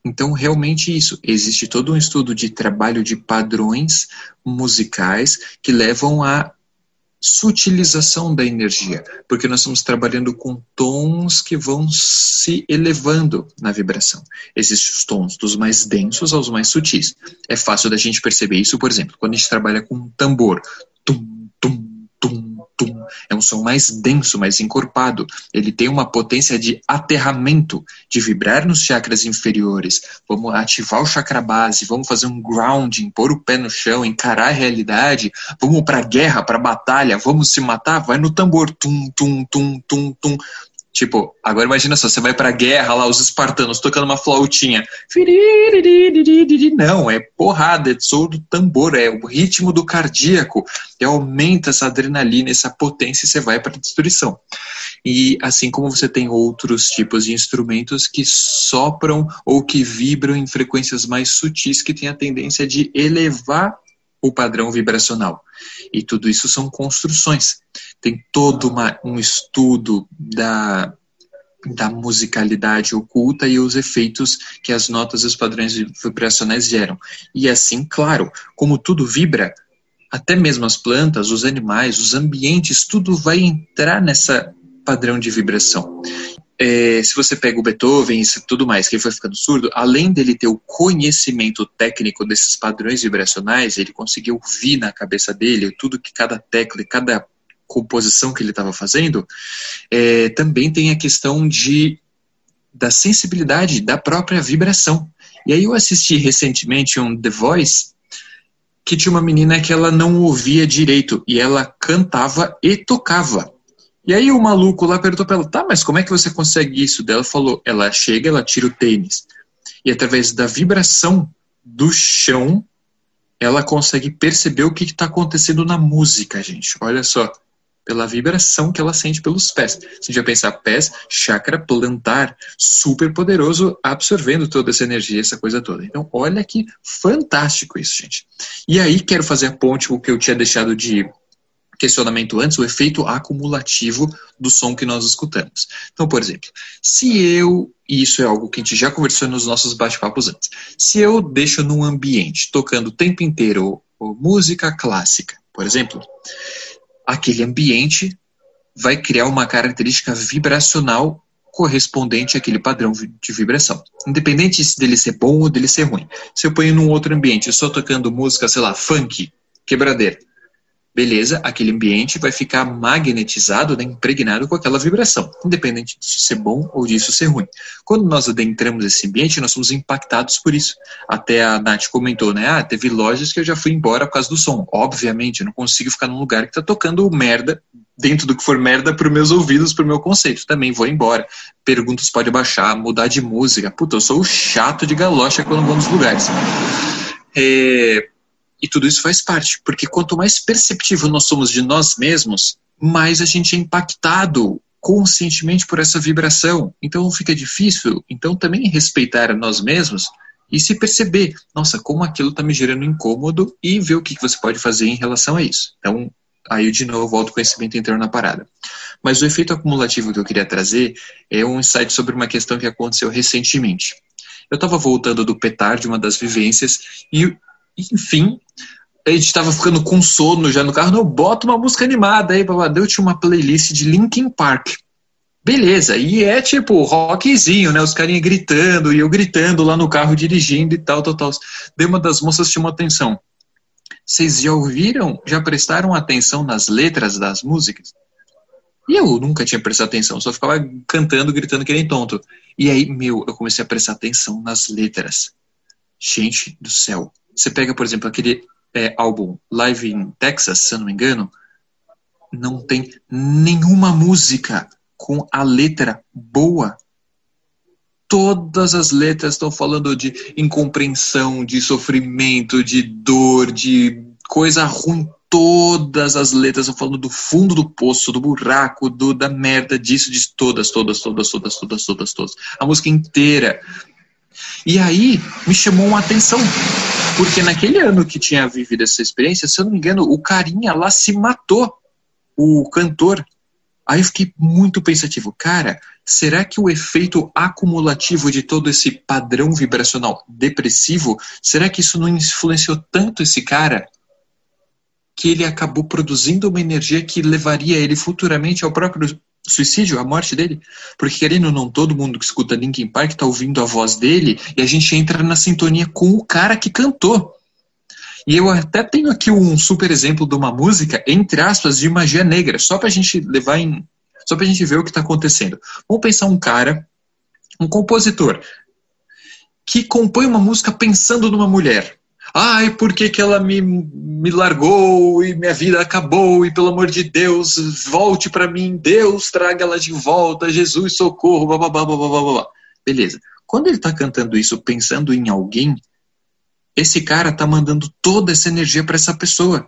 Então, realmente isso. Existe todo um estudo de trabalho de padrões musicais que levam à sutilização da energia, porque nós estamos trabalhando com tons que vão se elevando na vibração. Existem os tons dos mais densos aos mais sutis. É fácil da gente perceber isso, por exemplo, quando a gente trabalha com um tambor. Tum, tum. É um som mais denso, mais encorpado. Ele tem uma potência de aterramento, de vibrar nos chakras inferiores. Vamos ativar o chakra base, vamos fazer um grounding, pôr o pé no chão, encarar a realidade. Vamos para guerra, para batalha, vamos se matar. Vai no tambor, tum, tum, tum, tum, tum. Tipo, agora imagina só, você vai pra guerra lá, os espartanos tocando uma flautinha. Não, é porrada, é som do tambor, é o ritmo do cardíaco. E aumenta essa adrenalina, essa potência e você vai pra destruição. E assim como você tem outros tipos de instrumentos que sopram ou que vibram em frequências mais sutis que têm a tendência de elevar o padrão vibracional. E tudo isso são construções. Tem todo uma, um estudo da, da musicalidade oculta e os efeitos que as notas e os padrões vibracionais geram. E assim, claro, como tudo vibra, até mesmo as plantas, os animais, os ambientes, tudo vai entrar nessa padrão de vibração é, se você pega o Beethoven e tudo mais, que ele foi ficando surdo, além dele ter o conhecimento técnico desses padrões vibracionais, ele conseguiu ouvir na cabeça dele tudo que cada tecla e cada composição que ele estava fazendo, é, também tem a questão de da sensibilidade da própria vibração. E aí eu assisti recentemente um The Voice que tinha uma menina que ela não ouvia direito e ela cantava e tocava. E aí o maluco lá perguntou para ela, tá, mas como é que você consegue isso? Dela falou, ela chega, ela tira o tênis e através da vibração do chão, ela consegue perceber o que está acontecendo na música, gente. Olha só, pela vibração que ela sente pelos pés. Se a gente vai pensar pés, chakra plantar, super poderoso, absorvendo toda essa energia, essa coisa toda. Então, olha que fantástico isso, gente. E aí, quero fazer a ponte com o que eu tinha deixado de questionamento antes, o efeito acumulativo do som que nós escutamos. Então, por exemplo, se eu, e isso é algo que a gente já conversou nos nossos bate-papos antes, se eu deixo num ambiente tocando o tempo inteiro música clássica, por exemplo, aquele ambiente vai criar uma característica vibracional correspondente àquele padrão de vibração. Independente dele ser bom ou dele ser ruim. Se eu ponho num outro ambiente, só tocando música, sei lá, funk, quebradeira, beleza, aquele ambiente vai ficar magnetizado, né, impregnado com aquela vibração, independente disso ser bom ou disso ser ruim. Quando nós adentramos esse ambiente, nós somos impactados por isso. Até a Nath comentou, né? Ah, teve lojas que eu já fui embora por causa do som. Obviamente, eu não consigo ficar num lugar que está tocando merda, dentro do que for merda para meus ouvidos, para o meu conceito. Também vou embora. Perguntas pode baixar, mudar de música. Puta, eu sou o chato de galocha quando vou nos lugares. É, e tudo isso faz parte, porque quanto mais perceptivo nós somos de nós mesmos, mais a gente é impactado conscientemente por essa vibração. Então fica difícil, então também respeitar a nós mesmos e se perceber, nossa, como aquilo está me gerando incômodo e ver o que você pode fazer em relação a isso. Então, aí de novo o autoconhecimento entrando na parada. Mas o efeito acumulativo que eu queria trazer é um insight sobre uma questão que aconteceu recentemente. Eu estava voltando do petar de uma das vivências e enfim, a gente tava ficando com sono já no carro, não, bota uma música animada aí, babá. Eu tinha uma playlist de Linkin Park. Beleza, e é tipo rockzinho, né? Os carinha gritando e eu gritando lá no carro dirigindo e tal, tal, tal. Daí uma das moças chamou atenção. Vocês já ouviram, já prestaram atenção nas letras das músicas? E eu nunca tinha prestado atenção, só ficava cantando, gritando que nem tonto. E aí, meu, eu comecei a prestar atenção nas letras. Gente do céu, você pega, por exemplo, aquele é, álbum Live in Texas, se eu não me engano, não tem nenhuma música com a letra boa. Todas as letras estão falando de incompreensão, de sofrimento, de dor, de coisa ruim. Todas as letras estão falando do fundo do poço, do buraco, do, da merda, disso, de todas, todas, todas, todas, todas, todas, todas. A música inteira. E aí me chamou uma atenção porque naquele ano que tinha vivido essa experiência, se eu não me engano, o carinha lá se matou, o cantor. Aí eu fiquei muito pensativo. Cara, será que o efeito acumulativo de todo esse padrão vibracional depressivo, será que isso não influenciou tanto esse cara que ele acabou produzindo uma energia que levaria ele futuramente ao próprio suicídio, a morte dele. Porque, querendo ou não, todo mundo que escuta Linkin Park está ouvindo a voz dele e a gente entra na sintonia com o cara que cantou. E eu até tenho aqui um super exemplo de uma música, entre aspas, de magia negra, só para a gente levar em. Só para a gente ver o que está acontecendo. Vamos pensar um cara, um compositor, que compõe uma música pensando numa mulher. Ai, por que, que ela me, me largou e minha vida acabou e pelo amor de Deus, volte para mim, Deus traga ela de volta, Jesus socorro, blá, blá, blá, blá, blá, blá. Beleza. Quando ele está cantando isso pensando em alguém, esse cara está mandando toda essa energia para essa pessoa.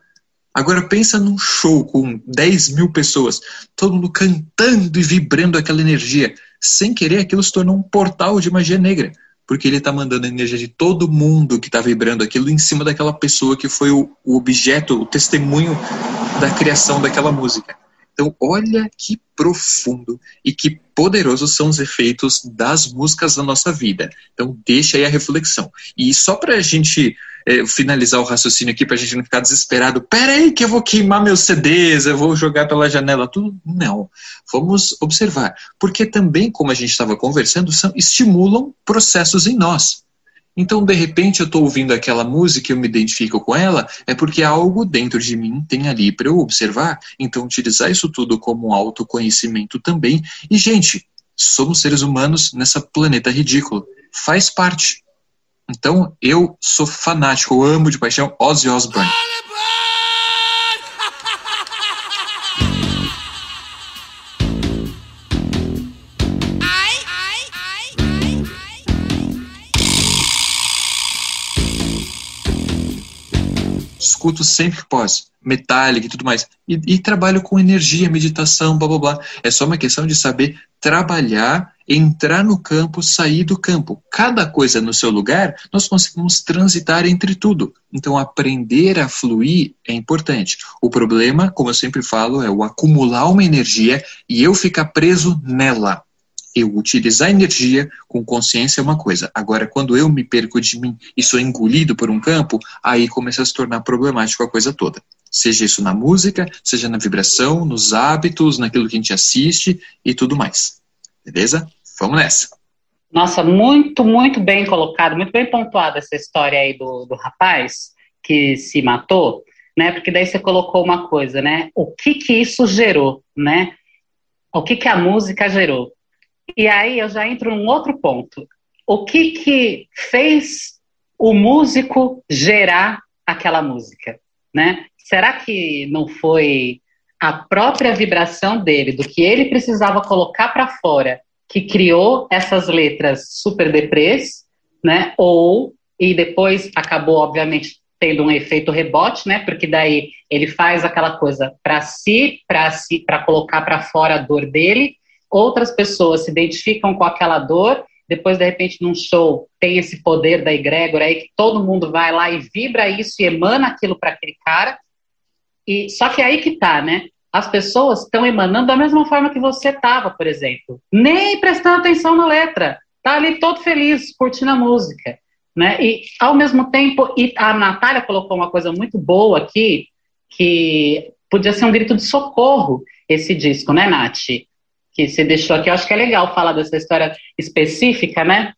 Agora pensa num show com 10 mil pessoas, todo mundo cantando e vibrando aquela energia. Sem querer, aquilo se tornou um portal de magia negra porque ele está mandando a energia de todo mundo que está vibrando aquilo em cima daquela pessoa que foi o, o objeto, o testemunho da criação daquela música. Então, olha que profundo e que poderosos são os efeitos das músicas na nossa vida. Então, deixa aí a reflexão. E só para a gente é, finalizar o raciocínio aqui, para a gente não ficar desesperado, peraí que eu vou queimar meus CDs, eu vou jogar pela janela, tudo. Não. Vamos observar. Porque também, como a gente estava conversando, são, estimulam processos em nós. Então, de repente, eu estou ouvindo aquela música e eu me identifico com ela, é porque algo dentro de mim tem ali para eu observar. Então, utilizar isso tudo como um autoconhecimento também. E, gente, somos seres humanos nessa planeta ridículo. Faz parte. Então, eu sou fanático, eu amo de paixão Ozzy Osbourne. escuto sempre que posso, Metallica e tudo mais. E, e, trabalho com energia, meditação, blá blá blá. É só uma questão de saber trabalhar, entrar no campo, sair do campo. Cada coisa no seu lugar, nós conseguimos transitar entre tudo. Então, aprender a fluir é importante. O problema, como eu sempre falo, é o acumular uma energia e eu ficar preso nela eu utilizar energia com consciência é uma coisa. Agora, quando eu me perco de mim e sou engolido por um campo, aí começa a se tornar problemático a coisa toda. Seja isso na música, seja na vibração, nos hábitos, naquilo que a gente assiste e tudo mais. Beleza? Vamos nessa. Nossa, muito, muito bem colocado, muito bem pontuada essa história aí do, do rapaz que se matou, né? Porque daí você colocou uma coisa, né? O que que isso gerou, né? O que que a música gerou? E aí eu já entro num outro ponto. O que que fez o músico gerar aquela música, né? Será que não foi a própria vibração dele, do que ele precisava colocar para fora, que criou essas letras super deprês, né? Ou e depois acabou obviamente tendo um efeito rebote, né? Porque daí ele faz aquela coisa para si, para si, para colocar para fora a dor dele outras pessoas se identificam com aquela dor, depois, de repente, num show, tem esse poder da egrégora aí, que todo mundo vai lá e vibra isso e emana aquilo para aquele cara. E Só que aí que tá, né? As pessoas estão emanando da mesma forma que você estava, por exemplo. Nem prestando atenção na letra. Tá ali todo feliz, curtindo a música. Né? E, ao mesmo tempo, e a Natália colocou uma coisa muito boa aqui, que podia ser um grito de socorro esse disco, né, Nath? que você deixou aqui. Eu acho que é legal falar dessa história específica, né?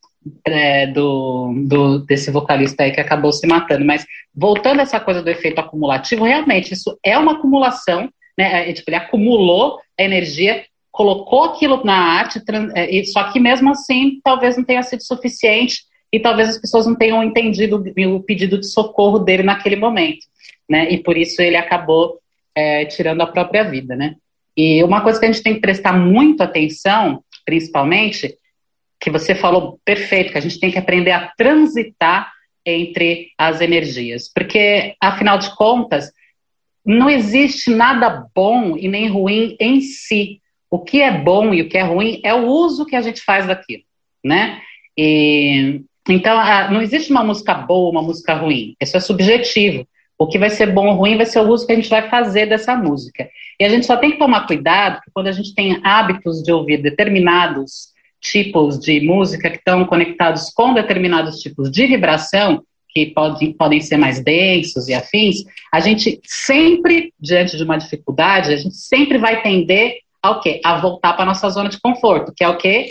É, do, do, desse vocalista aí que acabou se matando. Mas voltando a essa coisa do efeito acumulativo, realmente isso é uma acumulação, né? É, tipo, ele acumulou a energia, colocou aquilo na arte, é, só que mesmo assim talvez não tenha sido suficiente e talvez as pessoas não tenham entendido o pedido de socorro dele naquele momento, né? E por isso ele acabou é, tirando a própria vida, né? E uma coisa que a gente tem que prestar muito atenção, principalmente, que você falou perfeito, que a gente tem que aprender a transitar entre as energias. Porque, afinal de contas, não existe nada bom e nem ruim em si. O que é bom e o que é ruim é o uso que a gente faz daquilo, né? E, então, não existe uma música boa, uma música ruim. Isso é subjetivo. O que vai ser bom ou ruim vai ser o uso que a gente vai fazer dessa música. E a gente só tem que tomar cuidado, porque quando a gente tem hábitos de ouvir determinados tipos de música que estão conectados com determinados tipos de vibração, que pode, podem ser mais densos e afins, a gente sempre, diante de uma dificuldade, a gente sempre vai tender ao quê? A voltar para a nossa zona de conforto, que é o quê?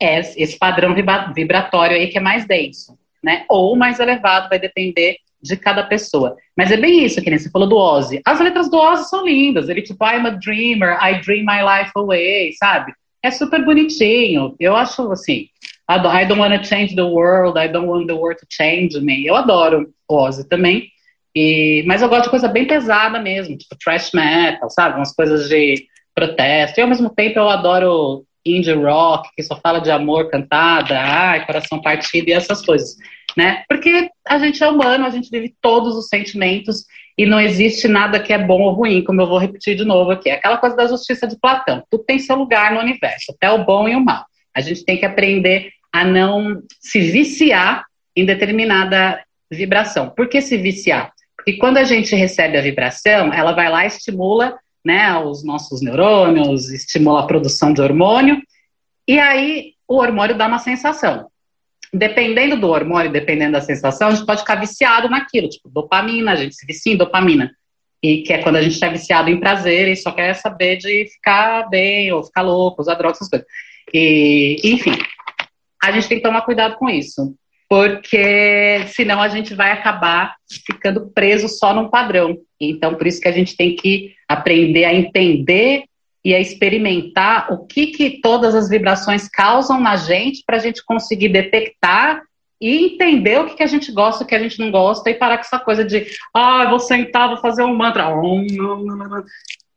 É esse padrão vibratório aí que é mais denso, né? Ou mais elevado, vai depender de cada pessoa. Mas é bem isso que nem você falou do Ozzy. As letras do Ozzy são lindas. Ele tipo, I'm a dreamer, I dream my life away, sabe? É super bonitinho. Eu acho assim, I don't want to change the world, I don't want the world to change me. Eu adoro Ozzy também. E, mas eu gosto de coisa bem pesada mesmo, tipo thrash metal, sabe? Umas coisas de protesto. E ao mesmo tempo eu adoro indie rock, que só fala de amor cantada, ai, coração partido e essas coisas, né? Porque a gente é humano, a gente vive todos os sentimentos e não existe nada que é bom ou ruim, como eu vou repetir de novo aqui. É aquela coisa da justiça de Platão. Tudo tem seu lugar no universo, até o bom e o mal. A gente tem que aprender a não se viciar em determinada vibração. Por que se viciar? Porque quando a gente recebe a vibração, ela vai lá e estimula né, os nossos neurônios, estimula a produção de hormônio, e aí o hormônio dá uma sensação. Dependendo do hormônio, dependendo da sensação, a gente pode ficar viciado naquilo, tipo dopamina, a gente se vicia em dopamina, e que é quando a gente está viciado em prazer e só quer saber de ficar bem, ou ficar louco, usar drogas, essas coisas. E, enfim, a gente tem que tomar cuidado com isso porque senão a gente vai acabar ficando preso só num padrão. Então, por isso que a gente tem que aprender a entender e a experimentar o que, que todas as vibrações causam na gente para a gente conseguir detectar e entender o que, que a gente gosta, o que a gente não gosta, e parar com essa coisa de, ah, vou sentar, vou fazer um mantra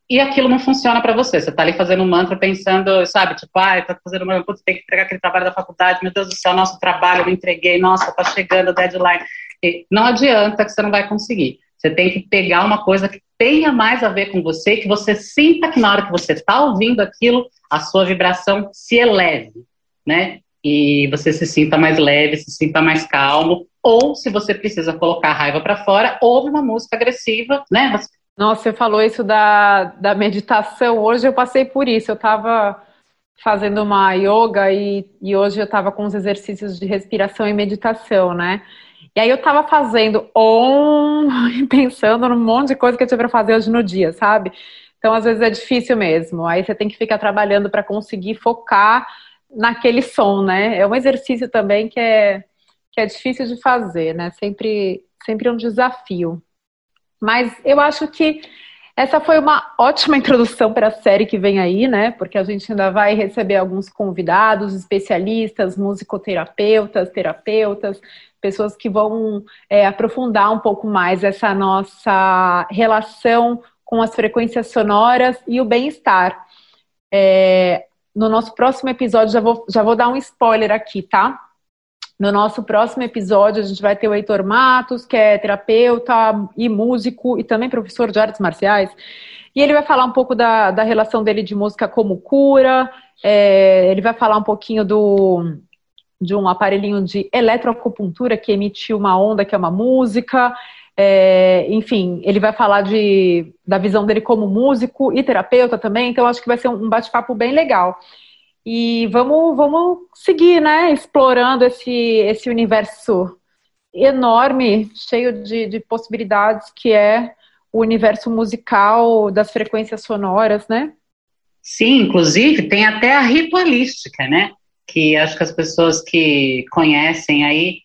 e aquilo não funciona para você. Você está ali fazendo um mantra pensando, sabe, tipo, ah, tá fazendo um mantra, putz, tem que entregar aquele trabalho da faculdade, meu Deus do céu, nosso trabalho eu não entreguei, nossa, tá chegando o deadline. E não adianta que você não vai conseguir. Você tem que pegar uma coisa que tenha mais a ver com você, que você sinta que na hora que você está ouvindo aquilo, a sua vibração se eleve, né? E você se sinta mais leve, se sinta mais calmo. Ou, se você precisa colocar a raiva para fora, ouve uma música agressiva, né? Nossa, você falou isso da, da meditação. Hoje eu passei por isso. Eu estava fazendo uma yoga e, e hoje eu estava com os exercícios de respiração e meditação, né? E aí eu estava fazendo on, pensando num monte de coisa que eu tinha para fazer hoje no dia, sabe? Então, às vezes é difícil mesmo. Aí você tem que ficar trabalhando para conseguir focar naquele som, né? É um exercício também que é, que é difícil de fazer, né? Sempre, sempre um desafio. Mas eu acho que essa foi uma ótima introdução para a série que vem aí, né? Porque a gente ainda vai receber alguns convidados, especialistas, musicoterapeutas, terapeutas, pessoas que vão é, aprofundar um pouco mais essa nossa relação com as frequências sonoras e o bem-estar. É, no nosso próximo episódio, já vou, já vou dar um spoiler aqui, tá? No nosso próximo episódio, a gente vai ter o Heitor Matos, que é terapeuta e músico e também professor de artes marciais. E ele vai falar um pouco da, da relação dele de música como cura. É, ele vai falar um pouquinho do, de um aparelhinho de eletroacupuntura que emite uma onda, que é uma música. É, enfim, ele vai falar de, da visão dele como músico e terapeuta também. Então, acho que vai ser um bate-papo bem legal. E vamos, vamos seguir, né? Explorando esse, esse universo enorme, cheio de, de possibilidades, que é o universo musical das frequências sonoras, né? Sim, inclusive tem até a ritualística, né? Que acho que as pessoas que conhecem aí,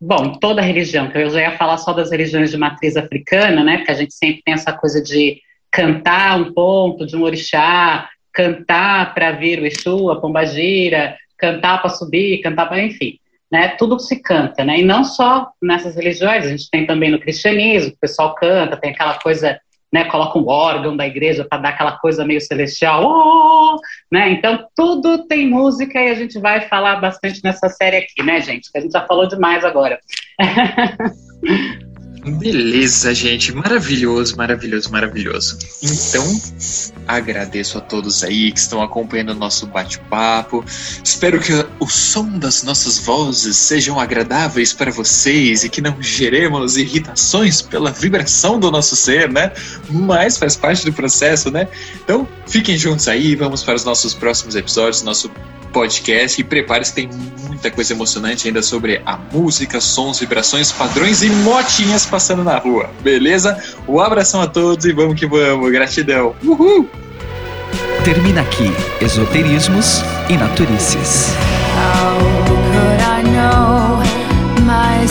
bom, toda religião, que eu já ia falar só das religiões de matriz africana, né? Porque a gente sempre tem essa coisa de cantar um ponto de um orixá, cantar para vir o Exu, a Pombagira, cantar para subir, cantar para, enfim, né? Tudo se canta, né? E não só nessas religiões, a gente tem também no cristianismo, o pessoal canta, tem aquela coisa, né? Coloca um órgão da igreja para dar aquela coisa meio celestial, oh! né? Então tudo tem música e a gente vai falar bastante nessa série aqui, né, gente? Que a gente já falou demais agora. Beleza, gente. Maravilhoso, maravilhoso, maravilhoso. Então, agradeço a todos aí que estão acompanhando o nosso bate-papo. Espero que o som das nossas vozes sejam agradáveis para vocês e que não geremos irritações pela vibração do nosso ser, né? Mas faz parte do processo, né? Então, fiquem juntos aí. Vamos para os nossos próximos episódios, nosso podcast e prepare-se, tem muita coisa emocionante ainda sobre a música, sons, vibrações, padrões e motinhas passando na rua, beleza? Um abração a todos e vamos que vamos, gratidão. Uhul! Termina aqui Esoterismos e Naturices. How could I know my